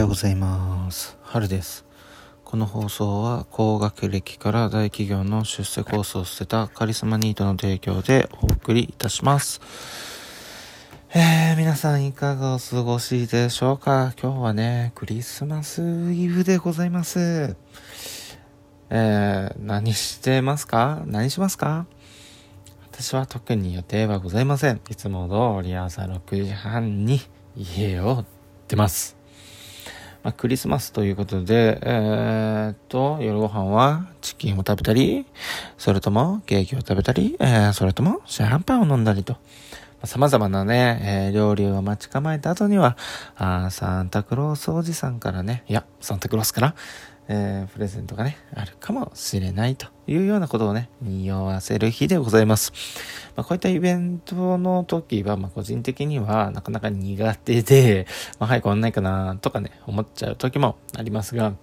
ようございます春ですこの放送は高学歴から大企業の出世コースを捨てたカリスマニートの提供でお送りいたしますえー、皆さんいかがお過ごしでしょうか？今日はね、クリスマスイブでございます。えー、何してますか？何しますか？私は特に予定はございません。いつも通り朝6時半に家を出ます。まあ、クリスマスということで、えー、っと、夜ご飯はチキンを食べたり、それともケーキを食べたり、えー、それともシャンパンを飲んだりと。ま、様々なね、えー、料理を待ち構えた後には、あサンタクロースおじさんからね、いや、サンタクロースかな、えー、プレゼントがね、あるかもしれないというようなことをね、匂わせる日でございます。まあ、こういったイベントの時は、まあ、個人的にはなかなか苦手で、まあ、早く終わんないかなとかね、思っちゃう時もありますが、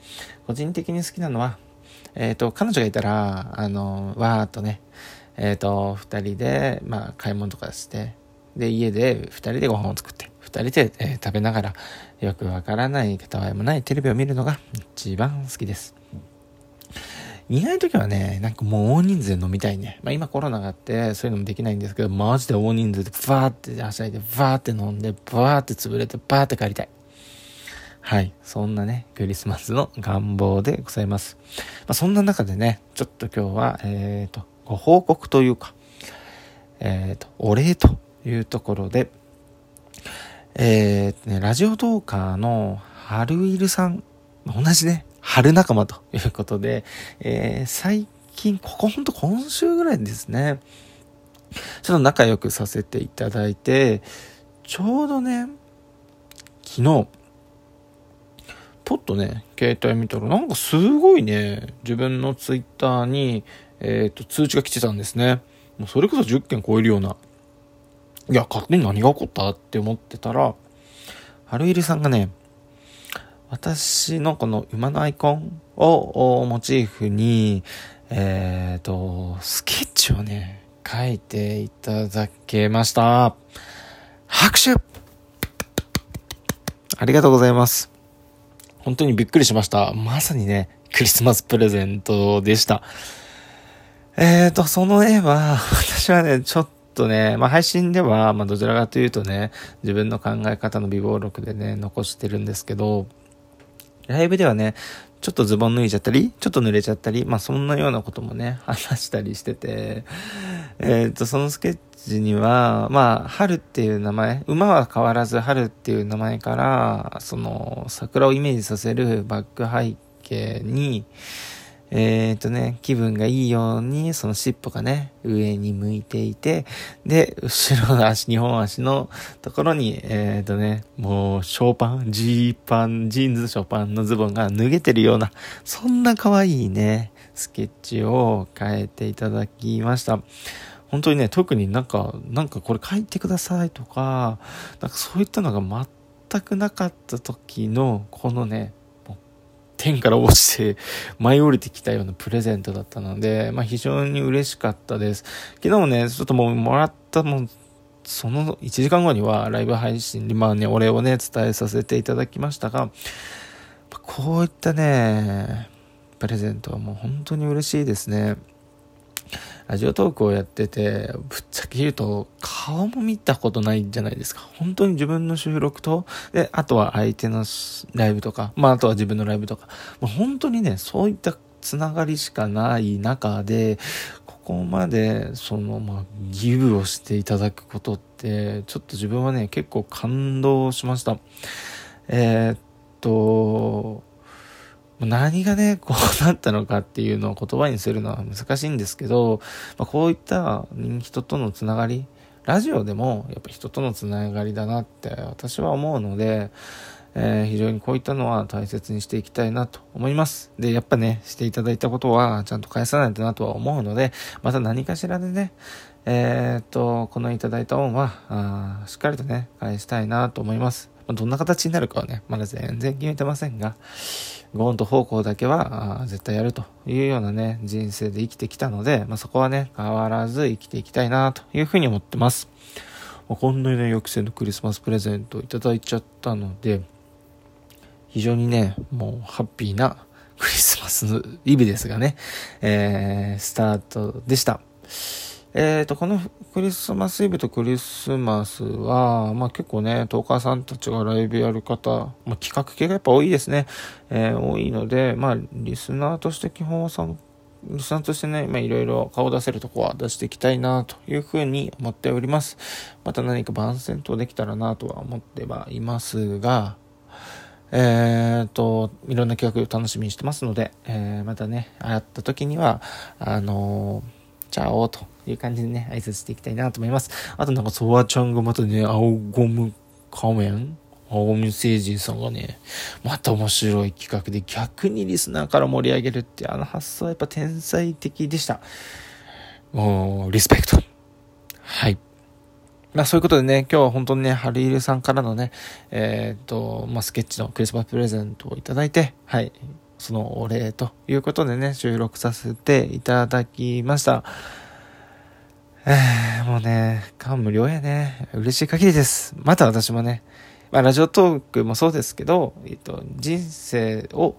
個人的に好きなのは、えっ、ー、と、彼女がいたら、あの、わーっとね、えっ、ー、と、二人で、まあ、買い物とかして、で、家で二人でご飯を作って、二人で、えー、食べながら、よくわからない方わいもないテレビを見るのが一番好きです。いない時はね、なんかもう大人数で飲みたいね。まあ今コロナがあってそういうのもできないんですけど、マジで大人数でバーってはしゃいで、バーって飲んで、バーって潰れて、バーって帰りたい。はい。そんなね、クリスマスの願望でございます。まあそんな中でね、ちょっと今日は、えっ、ー、と、ご報告というか、えっ、ー、と、お礼というところで、えー、ね、ラジオトーカーの春イルさん、同じね、春仲間ということで、えー、最近、ここほんと今週ぐらいですね、ちょっと仲良くさせていただいて、ちょうどね、昨日、ポッとね、携帯見たら、なんかすごいね、自分のツイッターに、えっ、ー、と、通知が来てたんですね。もうそれこそ10件超えるようないや、勝手に何が起こったって思ってたら、春入さんがね、私のこの馬のアイコンをモチーフに、えっ、ー、と、スケッチをね、書いていただけました。拍手ありがとうございます。本当にびっくりしました。まさにね、クリスマスプレゼントでした。えっ、ー、と、その絵は、私はね、ちょっとね、まあ配信では、まあどちらかというとね、自分の考え方の微暴録でね、残してるんですけど、ライブではね、ちょっとズボン脱いじゃったり、ちょっと濡れちゃったり、まあそんなようなこともね、話したりしてて、えっ、と、そのスケッチには、まあ、春っていう名前、馬は変わらず春っていう名前から、その、桜をイメージさせるバック背景に、えっ、とね、気分がいいように、その尻尾がね、上に向いていて、で、後ろの足、二本足のところに、えっ、とね、もう、ショーパン、ジーパン、ジーンズショーパンのズボンが脱げてるような、そんな可愛いね、スケッチを変えていただきました。本当にね、特になんか、なんかこれ書いてくださいとか、なんかそういったのが全くなかった時の、このね、天から落ちて舞い降りてきたようなプレゼントだったので、まあ非常に嬉しかったです。昨日もね、ちょっともうもらったもん、その1時間後にはライブ配信にまあね、お礼をね、伝えさせていただきましたが、こういったね、プレゼントはもう本当に嬉しいですね。ラジオトークをやってて、ぶっちゃけ言うと、顔も見たことないんじゃないですか。本当に自分の収録と、で、あとは相手のライブとか、まあ、あとは自分のライブとか、もう本当にね、そういったつながりしかない中で、ここまで、その、まあ、ギブをしていただくことって、ちょっと自分はね、結構感動しました。えー、っと、何がね、こうなったのかっていうのを言葉にするのは難しいんですけど、まあ、こういった人とのつながり、ラジオでもやっぱ人とのつながりだなって私は思うので、えー、非常にこういったのは大切にしていきたいなと思います。で、やっぱね、していただいたことはちゃんと返さないとなとは思うので、また何かしらでね、えー、っと、このいただいた恩は、あしっかりとね、返したいなと思います。まどんな形になるかはね、まだ全然決めてませんが、ゴーンと方向だけは絶対やるというようなね、人生で生きてきたので、まあ、そこはね、変わらず生きていきたいなというふうに思ってます。まあ、こんなにね、抑制のクリスマスプレゼントをいただいちゃったので、非常にね、もうハッピーなクリスマスのイブですがね、えー、スタートでした。えっ、ー、と、このクリスマスイブとクリスマスは、まあ結構ね、トーカーさんたちがライブやる方、まあ企画系がやっぱ多いですね。えー、多いので、まあリスナーとして基本は参リスナーとしてね、まあいろいろ顔出せるとこは出していきたいなというふうに思っております。また何か番宣とできたらなとは思ってはいますが、えー、と、いろんな企画を楽しみにしてますので、えー、またね、会った時には、あのー、チャオという感じでね、挨拶していきたいなと思います。あとなんか、ソワちゃんがまたね、青ゴム仮面青ゴム星人さんがね、また面白い企画で逆にリスナーから盛り上げるってあの発想はやっぱ天才的でした。もう、リスペクト。はい。まあそういうことでね、今日は本当にね、ハリールさんからのね、えっ、ー、と、まあスケッチのクリスマスプレゼントをいただいて、はい、そのお礼ということでね、収録させていただきました。えー、もうね、感無量やね。嬉しい限りです。また私もね、まあラジオトークもそうですけど、えっと、人生を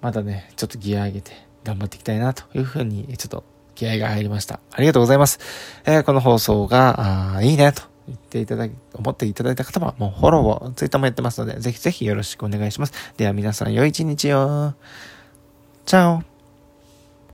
まだね、ちょっとギア上げて頑張っていきたいなというふうに、ちょっと気合が入りました。ありがとうございます。えー、この放送が、あいいねとていただき、思っていただいた方は、もうフォローを、ツイッターもやってますので、ぜひぜひよろしくお願いします。では皆さん、良い一日を。チャオ